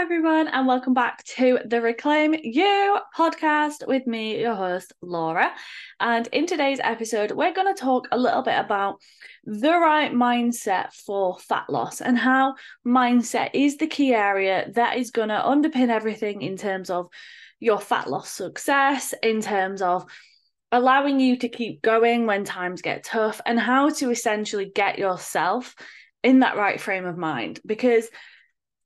everyone, and welcome back to the Reclaim You podcast with me, your host, Laura. And in today's episode, we're going to talk a little bit about the right mindset for fat loss and how mindset is the key area that is going to underpin everything in terms of your fat loss success, in terms of allowing you to keep going when times get tough, and how to essentially get yourself in that right frame of mind. Because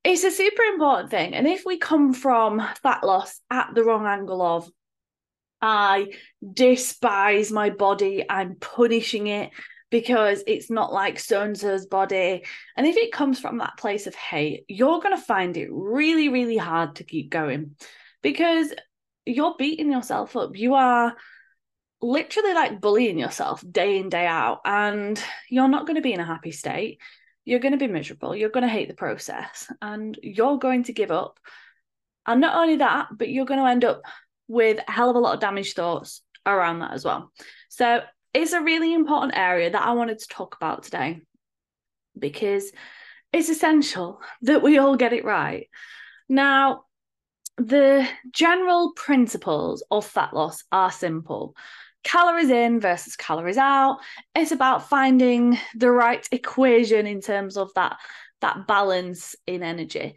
it's a super important thing. And if we come from fat loss at the wrong angle of, I despise my body, I'm punishing it because it's not like so and so's body. And if it comes from that place of hate, you're going to find it really, really hard to keep going because you're beating yourself up. You are literally like bullying yourself day in, day out, and you're not going to be in a happy state you're going to be miserable. You're going to hate the process and you're going to give up. And not only that, but you're going to end up with a hell of a lot of damaged thoughts around that as well. So it's a really important area that I wanted to talk about today because it's essential that we all get it right. Now, the general principles of fat loss are simple calories in versus calories out. It's about finding the right equation in terms of that that balance in energy.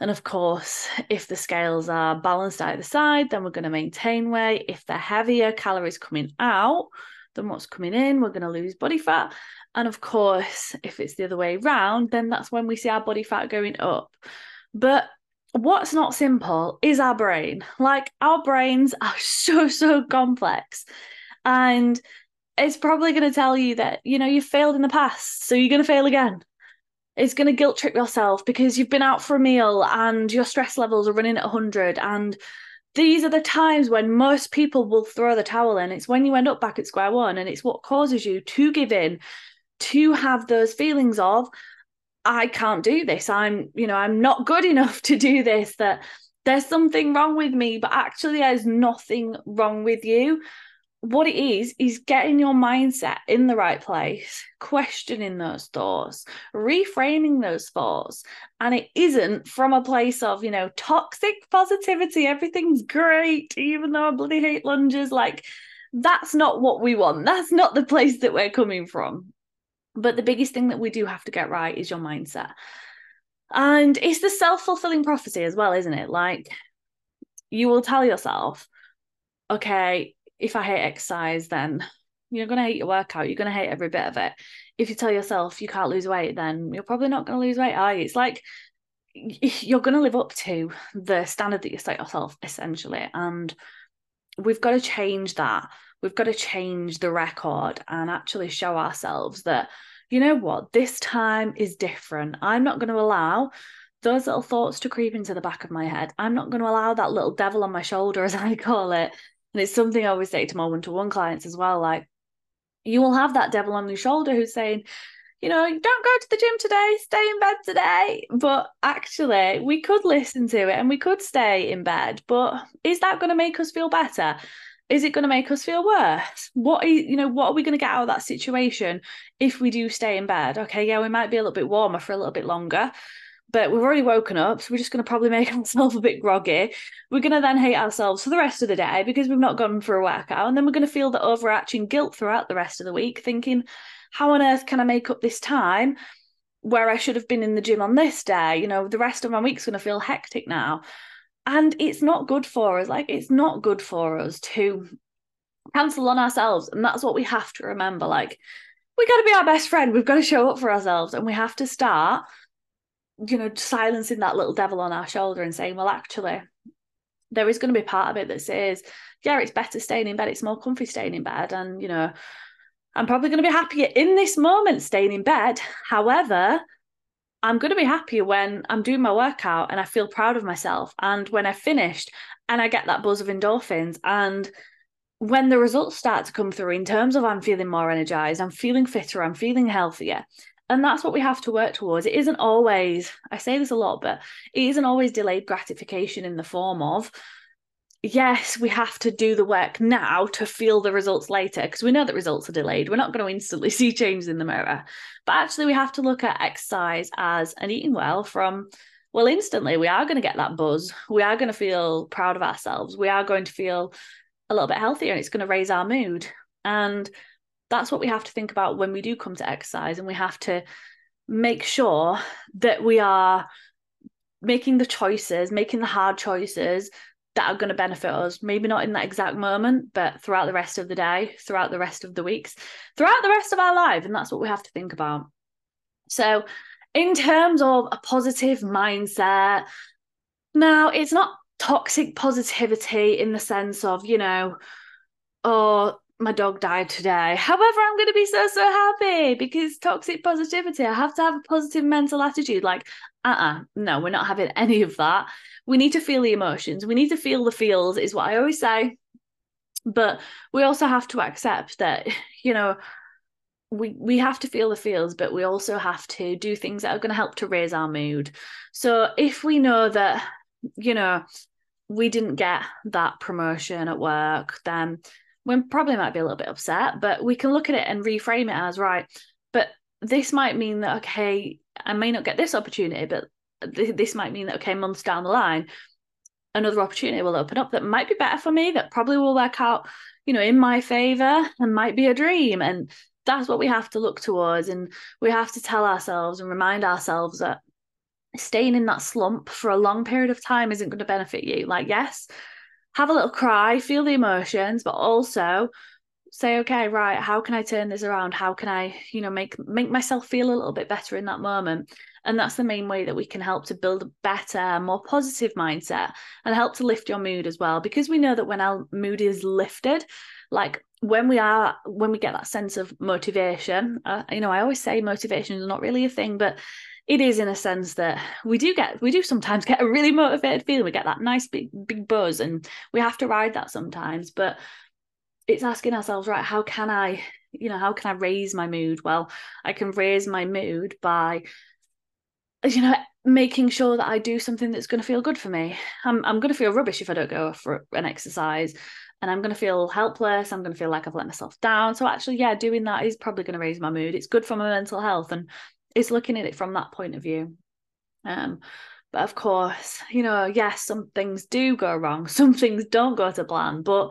And of course, if the scales are balanced either side, then we're going to maintain weight. If they're heavier calories coming out than what's coming in, we're going to lose body fat. And of course, if it's the other way around, then that's when we see our body fat going up. But what's not simple is our brain. Like our brains are so, so complex. And it's probably going to tell you that, you know, you failed in the past. So you're going to fail again. It's going to guilt trip yourself because you've been out for a meal and your stress levels are running at 100. And these are the times when most people will throw the towel in. It's when you end up back at square one. And it's what causes you to give in, to have those feelings of, I can't do this. I'm, you know, I'm not good enough to do this, that there's something wrong with me, but actually there's nothing wrong with you. What it is, is getting your mindset in the right place, questioning those thoughts, reframing those thoughts. And it isn't from a place of, you know, toxic positivity, everything's great, even though I bloody hate lunges. Like, that's not what we want. That's not the place that we're coming from. But the biggest thing that we do have to get right is your mindset. And it's the self fulfilling prophecy as well, isn't it? Like you will tell yourself, okay, if I hate exercise, then you're going to hate your workout. You're going to hate every bit of it. If you tell yourself you can't lose weight, then you're probably not going to lose weight, are you? It's like you're going to live up to the standard that you set yourself, essentially. And we've got to change that we've got to change the record and actually show ourselves that you know what this time is different i'm not going to allow those little thoughts to creep into the back of my head i'm not going to allow that little devil on my shoulder as i call it and it's something i always say to my one-to-one clients as well like you will have that devil on your shoulder who's saying you know, don't go to the gym today, stay in bed today. But actually, we could listen to it and we could stay in bed. But is that going to make us feel better? Is it going to make us feel worse? What are you know what are we going to get out of that situation if we do stay in bed? Okay yeah we might be a little bit warmer for a little bit longer but we've already woken up so we're just going to probably make ourselves a bit groggy. We're going to then hate ourselves for the rest of the day because we've not gone for a workout and then we're going to feel the overarching guilt throughout the rest of the week thinking how on earth can i make up this time where i should have been in the gym on this day? You know the rest of my week's going to feel hectic now and it's not good for us like it's not good for us to cancel on ourselves. And that's what we have to remember like we got to be our best friend. We've got to show up for ourselves. And we have to start you know silencing that little devil on our shoulder and saying well actually there is going to be part of it that says yeah it's better staying in bed. It's more comfy staying in bed. And you know i'm probably going to be happier in this moment staying in bed. However I'm going to be happy when I'm doing my workout and I feel proud of myself. And when I've finished and I get that buzz of endorphins. And when the results start to come through in terms of I'm feeling more energized, I'm feeling fitter, I'm feeling healthier. And that's what we have to work towards. It isn't always, I say this a lot, but it isn't always delayed gratification in the form of, yes, we have to do the work now to feel the results later because we know that results are delayed. We're not going to instantly see change in the mirror. But actually, we have to look at exercise as and eating well from well, instantly we are going to get that buzz. We are going to feel proud of ourselves. We are going to feel a little bit healthier and it's going to raise our mood. And that's what we have to think about when we do come to exercise. And we have to make sure that we are making the choices, making the hard choices that are going to benefit us. Maybe not in that exact moment, but throughout the rest of the day, throughout the rest of the weeks, throughout the rest of our life. And that's what we have to think about. So, in terms of a positive mindset, now it's not toxic positivity in the sense of, you know, oh, my dog died today. However, I'm going to be so, so happy because toxic positivity, I have to have a positive mental attitude. Like, uh uh-uh, uh no, we're not having any of that. We need to feel the emotions. We need to feel the feels, is what I always say. But we also have to accept that, you know, we we have to feel the feels but we also have to do things that are going to help to raise our mood so if we know that you know we didn't get that promotion at work then we probably might be a little bit upset but we can look at it and reframe it as right but this might mean that okay i may not get this opportunity but th- this might mean that okay months down the line another opportunity will open up that might be better for me that probably will work out you know in my favor and might be a dream. And that's what we have to look towards. And we have to tell ourselves and remind ourselves that staying in that slump for a long period of time isn't going to benefit you. Like yes have a little cry feel the emotions but also say okay right how can i turn this around? How can i you know make make myself feel a little bit better in that moment and that's the main way that we can help to build a better more positive mindset and help to lift your mood as well. Because we know that when our mood is lifted like when we are when we get that sense of motivation uh, you know i always say motivation is not really a thing but it is in a sense that we do get we do sometimes get a really motivated feeling. We get that nice big big buzz and we have to ride that sometimes but it's asking ourselves right how can i you know how can i raise my mood? Well i can raise my mood by you know making sure that i do something that's going to feel good for me i'm, I'm going to feel rubbish if i don't go for an exercise and I'm going to feel helpless. I'm going to feel like I've let myself down. So, actually, yeah, doing that is probably going to raise my mood. It's good for my mental health. And it's looking at it from that point of view. Um, but of course, you know, yes, some things do go wrong, some things don't go to plan, but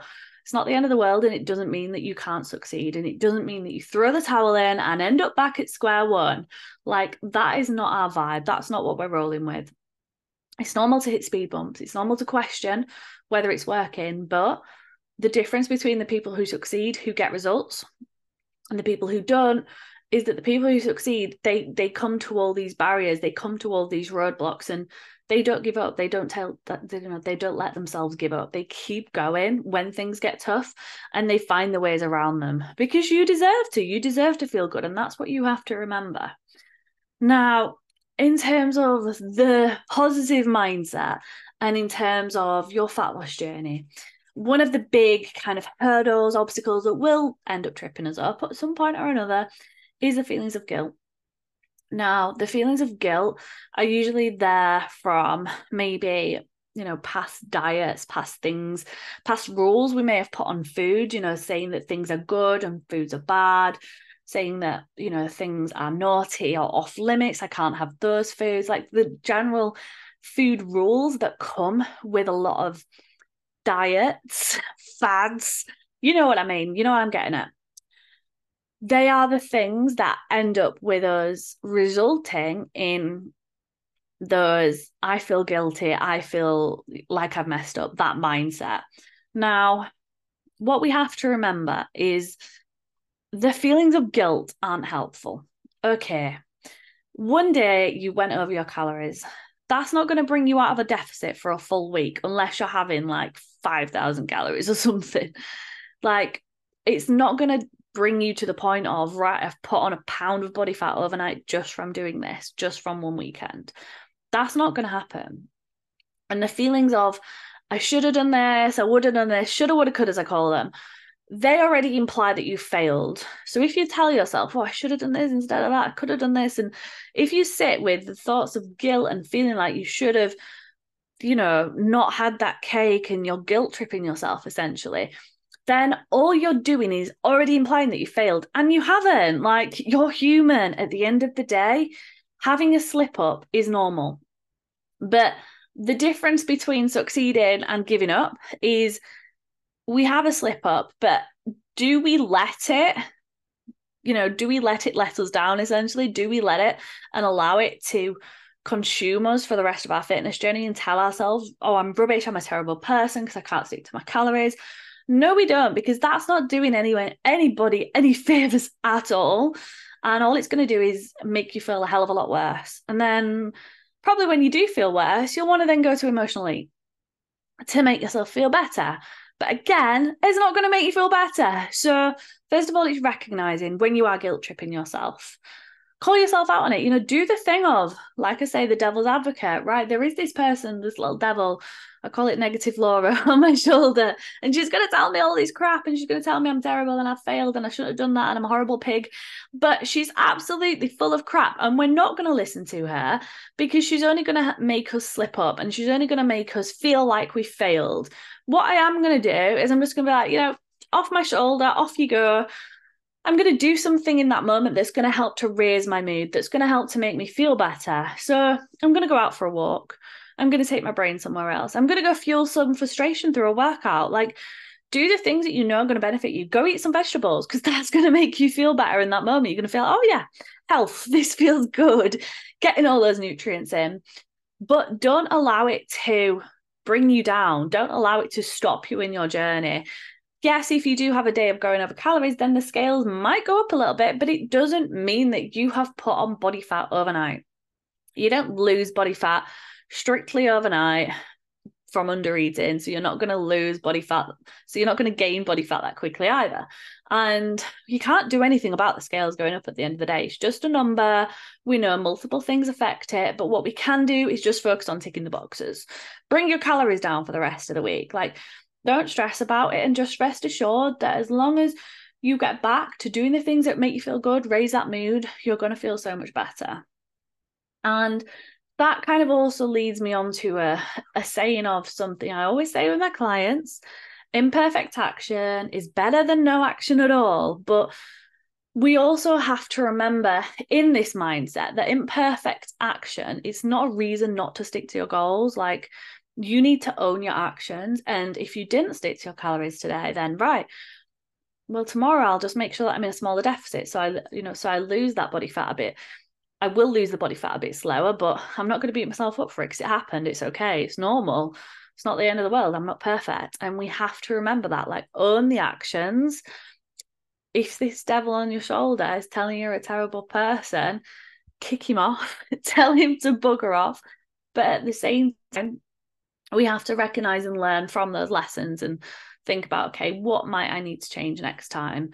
it's not the end of the world. And it doesn't mean that you can't succeed. And it doesn't mean that you throw the towel in and end up back at square one. Like, that is not our vibe. That's not what we're rolling with. It's normal to hit speed bumps. It's normal to question whether it's working, but the difference between the people who succeed who get results and the people who don't is that the people who succeed they they come to all these barriers they come to all these roadblocks and they don't give up. They don't tell that you know they don't let themselves give up. They keep going when things get tough and they find the ways around them because you deserve to. You deserve to feel good and that's what you have to remember. Now in terms of the positive mindset and in terms of your fat loss journey one of the big kind of hurdles, obstacles that will end up tripping us up at some point or another is the feelings of guilt. Now, the feelings of guilt are usually there from maybe, you know, past diets, past things, past rules we may have put on food, you know, saying that things are good and foods are bad, saying that, you know, things are naughty or off limits. I can't have those foods, like the general food rules that come with a lot of diets, fads, you know what I mean? You know what I'm getting at. They are the things that end up with us resulting in those I feel guilty, I feel like I've messed up, that mindset. Now, what we have to remember is the feelings of guilt aren't helpful. Okay, one day you went over your calories that's not going to bring you out of a deficit for a full week unless you're having like 5,000 calories or something. Like, it's not going to bring you to the point of, right, I've put on a pound of body fat overnight just from doing this, just from one weekend. That's not going to happen. And the feelings of, I should have done this, I would have done this, shoulda, woulda, could, as I call them, they already imply that you failed. So if you tell yourself, oh, I should have done this instead of that, I could have done this. And if you sit with the thoughts of guilt and feeling like you should have, you know, not had that cake and you're guilt tripping yourself essentially, then all you're doing is already implying that you failed. And you haven't. Like you're human at the end of the day. Having a slip up is normal. But the difference between succeeding and giving up is we have a slip up, but do we let it? You know, do we let it let us down essentially? Do we let it and allow it to consume us for the rest of our fitness journey and tell ourselves, oh, I'm rubbish, I'm a terrible person because I can't stick to my calories? No, we don't, because that's not doing anyone anybody any favors at all. And all it's going to do is make you feel a hell of a lot worse. And then probably when you do feel worse, you'll want to then go to emotional eat to make yourself feel better. But again, it's not going to make you feel better. So, first of all, it's recognizing when you are guilt tripping yourself. Call yourself out on it. You know, do the thing of, like I say, the devil's advocate, right? There is this person, this little devil I call it negative Laura on my shoulder. And she's going to tell me all this crap and she's going to tell me I'm terrible and I've failed and I shouldn't have done that and I'm a horrible pig. But she's absolutely full of crap. And we're not going to listen to her because she's only going to make us slip up and she's only going to make us feel like we failed. What I am going to do is I'm just going to be like, you know, off my shoulder, off you go. I'm going to do something in that moment that's going to help to raise my mood, that's going to help to make me feel better. So I'm going to go out for a walk. I'm going to take my brain somewhere else. I'm going to go fuel some frustration through a workout. Like, do the things that you know are going to benefit you. Go eat some vegetables because that's going to make you feel better in that moment. You're going to feel, oh, yeah, health, this feels good, getting all those nutrients in. But don't allow it to bring you down. Don't allow it to stop you in your journey. Yes, if you do have a day of going over calories, then the scales might go up a little bit, but it doesn't mean that you have put on body fat overnight. You don't lose body fat strictly overnight from under eating. So you're not going to lose body fat. So you're not going to gain body fat that quickly either. And you can't do anything about the scales going up at the end of the day. It's just a number. We know multiple things affect it. But what we can do is just focus on ticking the boxes. Bring your calories down for the rest of the week. Like, don't stress about it and just rest assured that as long as you get back to doing the things that make you feel good, raise that mood, you're going to feel so much better. And that kind of also leads me on to a, a saying of something I always say with my clients imperfect action is better than no action at all. But we also have to remember in this mindset that imperfect action is not a reason not to stick to your goals. Like you need to own your actions. And if you didn't stick to your calories today, then right, well, tomorrow I'll just make sure that I'm in a smaller deficit. So I, you know, so I lose that body fat a bit. I will lose the body fat a bit slower, but I'm not going to beat myself up for it because it happened. It's okay. It's normal. It's not the end of the world. I'm not perfect. And we have to remember that, like, own the actions. If this devil on your shoulder is telling you're a terrible person, kick him off, tell him to bugger off. But at the same time, we have to recognize and learn from those lessons and think about, okay, what might I need to change next time?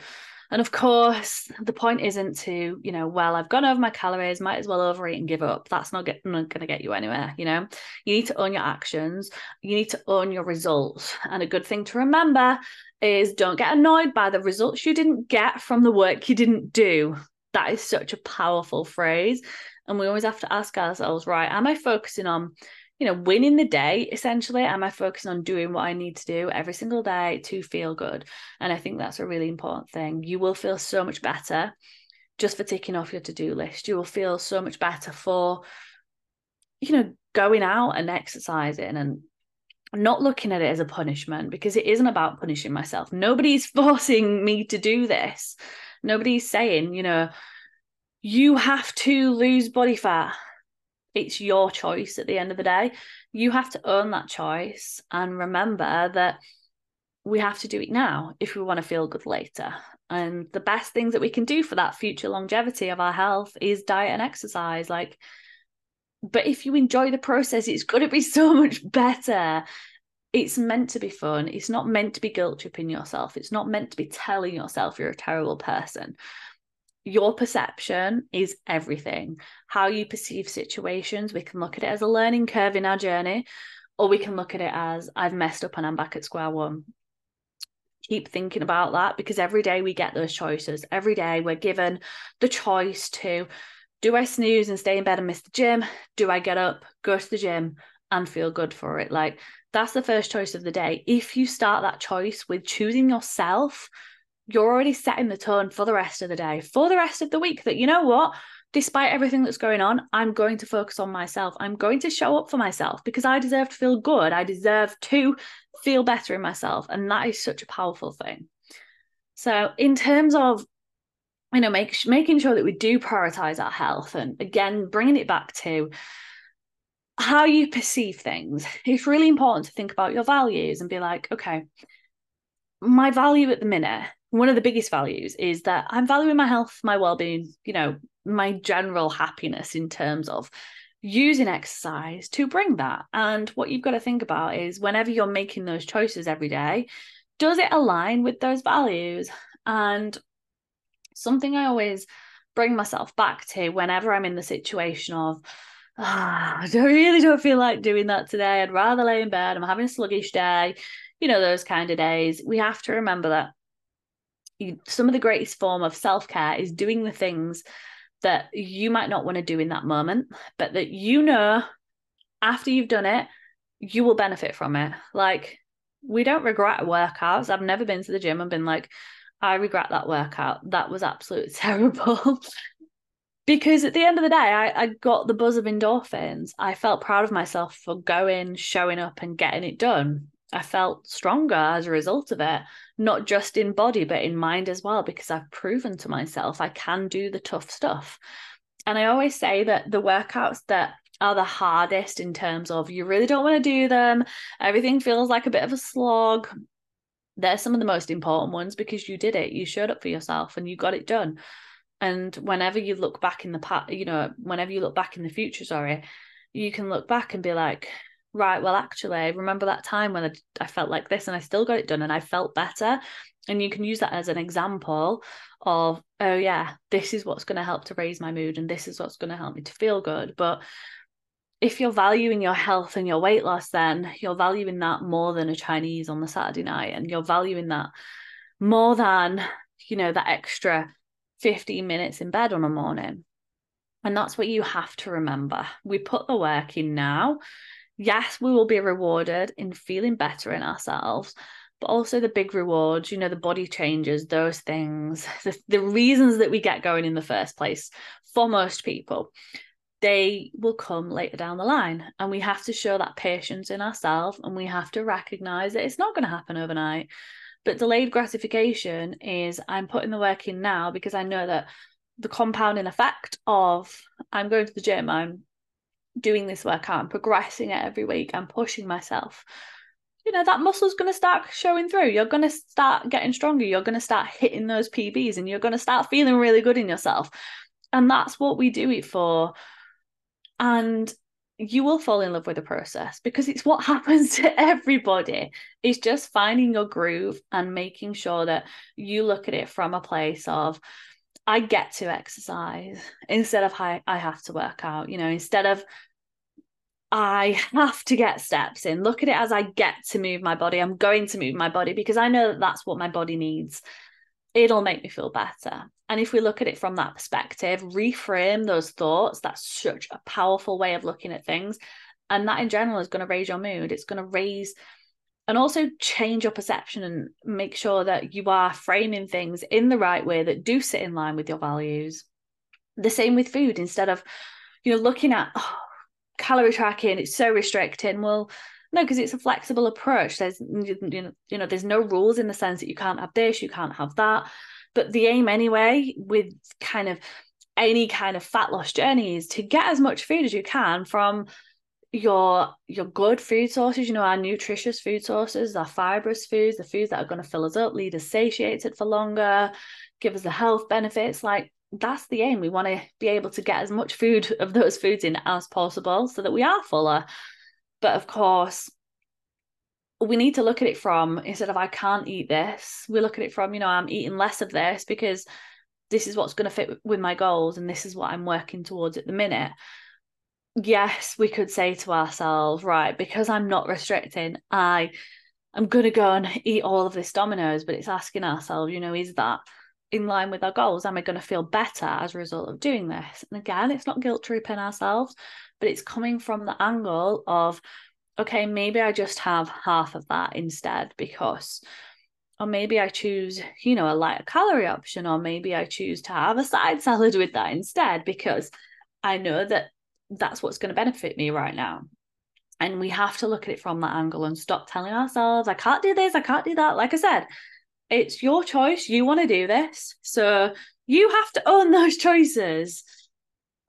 And of course, the point isn't to, you know, well, I've gone over my calories, might as well overeat and give up. That's not, get, not going to get you anywhere. You know, you need to own your actions, you need to own your results. And a good thing to remember is don't get annoyed by the results you didn't get from the work you didn't do. That is such a powerful phrase. And we always have to ask ourselves, right, am I focusing on you know, winning the day essentially. Am I focusing on doing what I need to do every single day to feel good? And I think that's a really important thing. You will feel so much better just for ticking off your to do list. You will feel so much better for, you know, going out and exercising and not looking at it as a punishment because it isn't about punishing myself. Nobody's forcing me to do this. Nobody's saying, you know, you have to lose body fat it's your choice at the end of the day. You have to own that choice and remember that we have to do it now if we want to feel good later. And the best things that we can do for that future longevity of our health is diet and exercise. Like, but if you enjoy the process, it's going to be so much better. It's meant to be fun. It's not meant to be guilt tripping yourself. It's not meant to be telling yourself you're a terrible person your perception is everything. How you perceive situations, we can look at it as a learning curve in our journey, or we can look at it as I've messed up and I'm back at square one. Keep thinking about that because every day we get those choices. Every day we're given the choice to do I snooze and stay in bed and miss the gym? Do I get up, go to the gym and feel good for it? Like that's the first choice of the day. If you start that choice with choosing yourself, you're already setting the tone for the rest of the day, for the rest of the week that, you know what, despite everything that's going on, I'm going to focus on myself. I'm going to show up for myself because I deserve to feel good. I deserve to feel better in myself. And that is such a powerful thing. So, in terms of you know, make, making sure that we do prioritize our health and again, bringing it back to how you perceive things. It's really important to think about your values and be like, okay, my value at the minute, one of the biggest values is that I'm valuing my health, my well being, you know, my general happiness in terms of using exercise to bring that. And what you've got to think about is whenever you're making those choices every day, does it align with those values? And something I always bring myself back to whenever I'm in the situation of, ah, I really don't feel like doing that today. I'd rather lay in bed. I'm having a sluggish day. You know, those kind of days. We have to remember that you, some of the greatest form of self care is doing the things that you might not want to do in that moment, but that you know after you've done it, you will benefit from it. Like, we don't regret workouts. I've never been to the gym and been like, I regret that workout. That was absolutely terrible. because at the end of the day, I, I got the buzz of endorphins. I felt proud of myself for going, showing up, and getting it done. I felt stronger as a result of it, not just in body, but in mind as well, because I've proven to myself I can do the tough stuff. And I always say that the workouts that are the hardest in terms of you really don't want to do them, everything feels like a bit of a slog. They're some of the most important ones because you did it, you showed up for yourself and you got it done. And whenever you look back in the past, you know, whenever you look back in the future, sorry, you can look back and be like, right, well, actually, remember that time when I, I felt like this and I still got it done and I felt better. And you can use that as an example of, oh, yeah, this is what's going to help to raise my mood and this is what's going to help me to feel good. But if you're valuing your health and your weight loss, then you're valuing that more than a Chinese on the Saturday night and you're valuing that more than, you know, that extra 15 minutes in bed on a morning. And that's what you have to remember. We put the work in now yes, we will be rewarded in feeling better in ourselves, but also the big rewards, you know, the body changes, those things, the, the reasons that we get going in the first place for most people, they will come later down the line. And we have to show that patience in ourselves and we have to recognize that it's not going to happen overnight. But delayed gratification is I'm putting the work in now because I know that the compounding effect of I'm going to the gym, I'm doing this workout and progressing it every week and pushing myself you know that muscle's going to start showing through. You're going to start getting stronger. You're going to start hitting those pbs and you're going to start feeling really good in yourself. And that's what we do it for. And you will fall in love with the process because it's what happens to everybody. It's just finding your groove and making sure that you look at it from a place of I get to exercise instead of I, I have to work out, you know, instead of I have to get steps in. Look at it as I get to move my body. I'm going to move my body because I know that that's what my body needs. It'll make me feel better. And if we look at it from that perspective, reframe those thoughts, that's such a powerful way of looking at things. And that in general is going to raise your mood. It's going to raise and also change your perception and make sure that you are framing things in the right way that do sit in line with your values. The same with food, instead of you know looking at oh, calorie tracking, it's so restricting. Well, no, because it's a flexible approach. There's you know, you know, there's no rules in the sense that you can't have this, you can't have that. But the aim anyway, with kind of any kind of fat loss journey, is to get as much food as you can from your your good food sources, you know, our nutritious food sources, our fibrous foods, the foods that are going to fill us up, lead us satiated for longer, give us the health benefits. Like that's the aim. We want to be able to get as much food of those foods in as possible so that we are fuller. But of course, we need to look at it from instead of I can't eat this, we look at it from, you know, I'm eating less of this because this is what's going to fit with my goals and this is what I'm working towards at the minute yes, we could say to ourselves, right, because I'm not restricting, I I'm gonna go and eat all of this Domino's, but it's asking ourselves, you know, is that in line with our goals? Am I going to feel better as a result of doing this? And again, it's not guilt tripping ourselves, but it's coming from the angle of, okay, maybe I just have half of that instead because or maybe I choose, you know, a lighter calorie option, or maybe I choose to have a side salad with that instead because I know that that's what's going to benefit me right now. And we have to look at it from that angle and stop telling ourselves, I can't do this, I can't do that. Like I said, it's your choice. You want to do this. So you have to own those choices.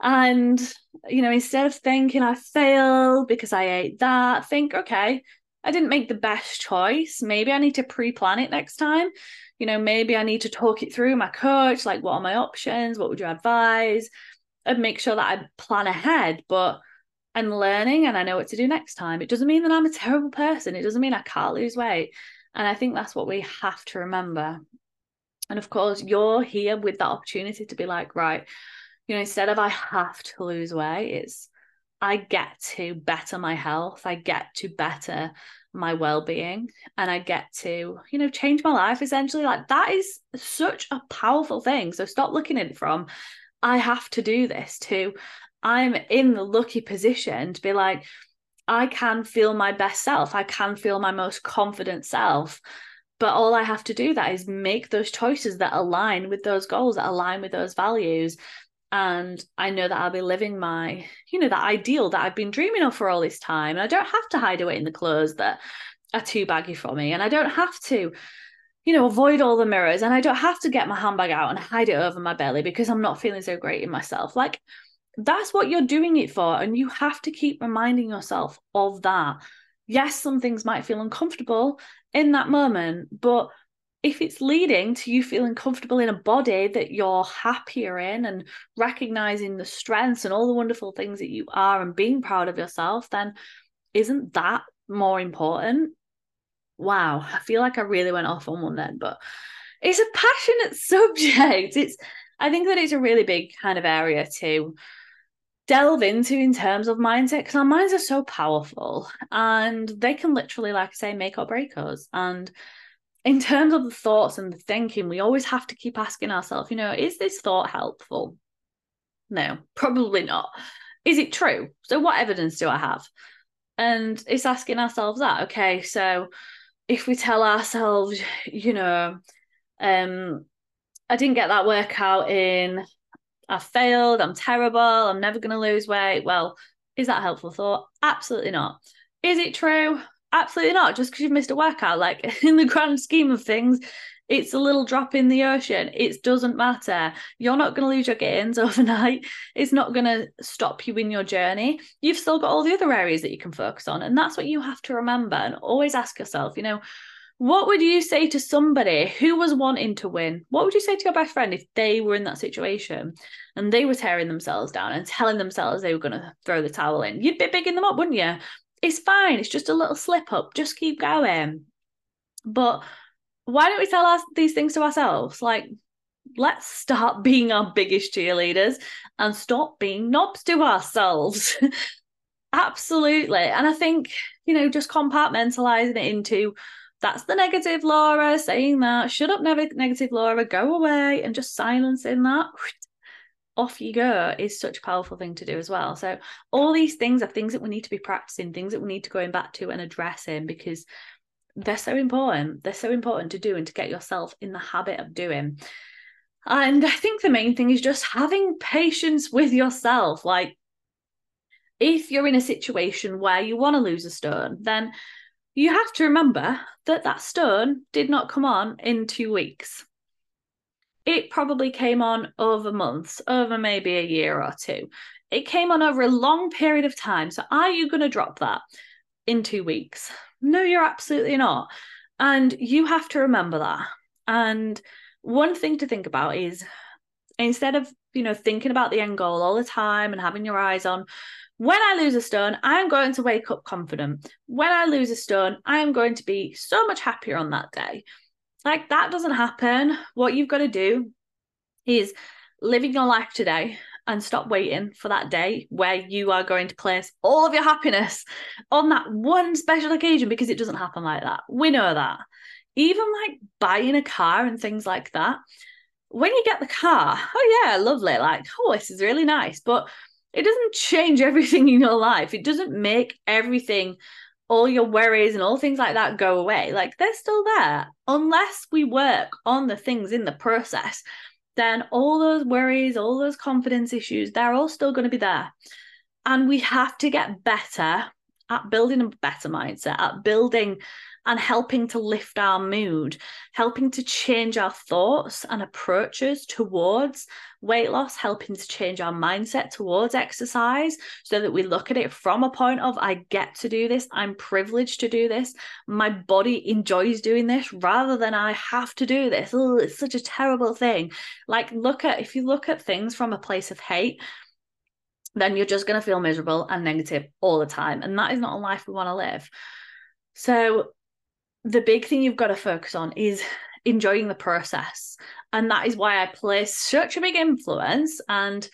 And, you know, instead of thinking I failed because I ate that, think, okay, I didn't make the best choice. Maybe I need to pre plan it next time. You know, maybe I need to talk it through my coach, like, what are my options? What would you advise? And make sure that I plan ahead. But I'm learning and I know what to do next time. It doesn't mean that I'm a terrible person. It doesn't mean I can't lose weight. And I think that's what we have to remember. And of course, you're here with that opportunity to be like, right, you know, instead of I have to lose weight, it's I get to better my health, I get to better my well-being and I get to, you know, change my life essentially. Like that is such a powerful thing. So stop looking at it from I have to do this to I'm in the lucky position to be like I can feel my best self. I can feel my most confident self. But all I have to do that is make those choices that align with those goals, that align with those values, and I know that I'll be living my, you know, that ideal that I've been dreaming of for all this time. And I don't have to hide away in the clothes that are too baggy for me. And I don't have to, you know, avoid all the mirrors. And I don't have to get my handbag out and hide it over my belly because I'm not feeling so great in myself. Like that's what you're doing it for. And you have to keep reminding yourself of that. Yes, some things might feel uncomfortable in that moment, but if it's leading to you feeling comfortable in a body that you're happier in and recognizing the strengths and all the wonderful things that you are and being proud of yourself, then isn't that more important? Wow, I feel like I really went off on one then, but it's a passionate subject. It's I think that it's a really big kind of area to delve into in terms of mindset because our minds are so powerful and they can literally, like I say, make or break us. And in terms of the thoughts and the thinking, we always have to keep asking ourselves, you know, is this thought helpful? No, probably not. Is it true? So, what evidence do I have? And it's asking ourselves that, okay, so if we tell ourselves, you know, um, I didn't get that workout in, I failed, I'm terrible, I'm never going to lose weight. Well, is that a helpful thought? Absolutely not. Is it true? absolutely not. Just because you've missed a workout, like in the grand scheme of things, it's a little drop in the ocean. It doesn't matter. You're not going to lose your gains overnight. It's not going to stop you in your journey. You've still got all the other areas that you can focus on. And that's what you have to remember and always ask yourself, you know, what would you say to somebody who was wanting to win? What would you say to your best friend if they were in that situation and they were tearing themselves down and telling themselves they were going to throw the towel in? You'd be bigging them up, wouldn't you? it's fine. It's just a little slip up. Just keep going. But why don't we tell us these things to ourselves? Like, let's start being our biggest cheerleaders and stop being knobs to ourselves. Absolutely. And I think, you know, just compartmentalizing it into that's the negative Laura saying that, shut up, negative Laura, go away, and just silencing that off you go is such a powerful thing to do as well. So all these things are things that we need to be practicing, things that we need to going back to and addressing because they're so important. They're so important to do and to get yourself in the habit of doing. And I think the main thing is just having patience with yourself. Like if you're in a situation where you want to lose a stone, then you have to remember that that stone did not come on in two weeks it probably came on over months, over maybe a year or two. It came on over a long period of time. So are you going to drop that in two weeks? No, you're absolutely not. And you have to remember that. And one thing to think about is instead of, you know, thinking about the end goal all the time and having your eyes on when I lose a stone, I am going to wake up confident. When I lose a stone, I am going to be so much happier on that day. Like that doesn't happen. What you've got to do is living your life today and stop waiting for that day where you are going to place all of your happiness on that one special occasion because it doesn't happen like that. We know that. Even like buying a car and things like that. When you get the car, oh yeah, lovely. Like, oh, this is really nice. But it doesn't change everything in your life. It doesn't make everything all your worries and all things like that go away. Like they're still there. Unless we work on the things in the process, then all those worries, all those confidence issues, they're all still going to be there. And we have to get better at building a better mindset, at building and helping to lift our mood, helping to change our thoughts and approaches towards weight loss, helping to change our mindset towards exercise so that we look at it from a point of, I get to do this, I'm privileged to do this, my body enjoys doing this rather than I have to do this. Oh, it's such a terrible thing. Like, look at, if you look at things from a place of hate, then you're just going to feel miserable and negative all the time. And that is not a life we want to live. So, the big thing you've got to focus on is enjoying the process. And that is why I place such a big influence and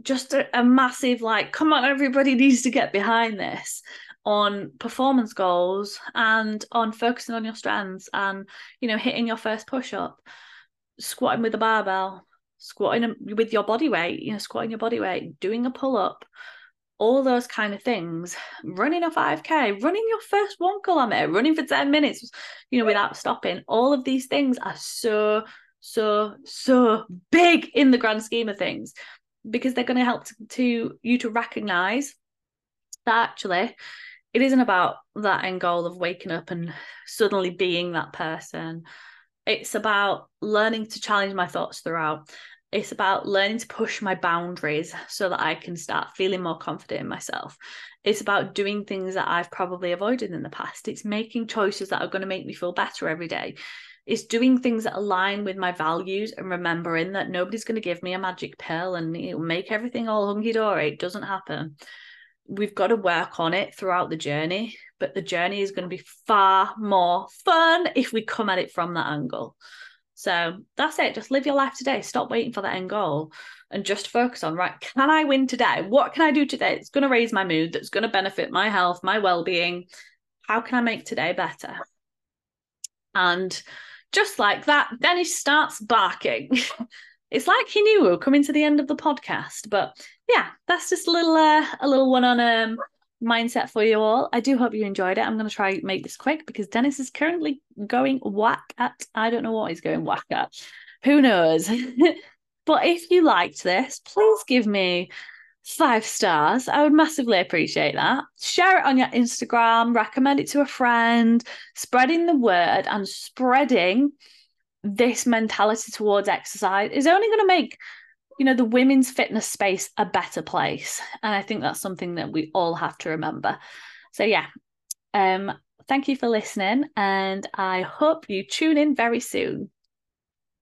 just a, a massive, like, come on, everybody needs to get behind this on performance goals and on focusing on your strengths and, you know, hitting your first push up, squatting with a barbell, squatting with your body weight, you know, squatting your body weight, doing a pull up, all those kind of things, running a 5K, running your first one kilometer, running for 10 minutes, you know, without stopping. All of these things are so, so, so big in the grand scheme of things because they're going to help to, you to recognize that actually it isn't about that end goal of waking up and suddenly being that person. It's about learning to challenge my thoughts throughout it's about learning to push my boundaries so that I can start feeling more confident in myself. It's about doing things that I've probably avoided in the past. It's making choices that are going to make me feel better every day. It's doing things that align with my values and remembering that nobody's going to give me a magic pill and it'll make everything all hunky dory. It doesn't happen. We've got to work on it throughout the journey, but the journey is going to be far more fun if we come at it from that angle. So that's it. Just live your life today. Stop waiting for the end goal and just focus on, right, can I win today? What can I do today? It's going to raise my mood, that's going to benefit my health, my well being. How can I make today better? And just like that, Dennis starts barking. it's like he knew we were coming to the end of the podcast. But yeah, that's just a little uh, a little one on um mindset for you all. I do hope you enjoyed it. I'm going to try make this quick because Dennis is currently going whack at. I don't know what he's going whack at. Who knows? but if you liked this, please give me five stars. I would massively appreciate that. Share it on your Instagram, recommend it to a friend, spreading the word and spreading this mentality towards exercise is only going to make you know the women's fitness space a better place. And i think that's something that we all have to remember. So yeah um thank you for listening and i hope you tune in very soon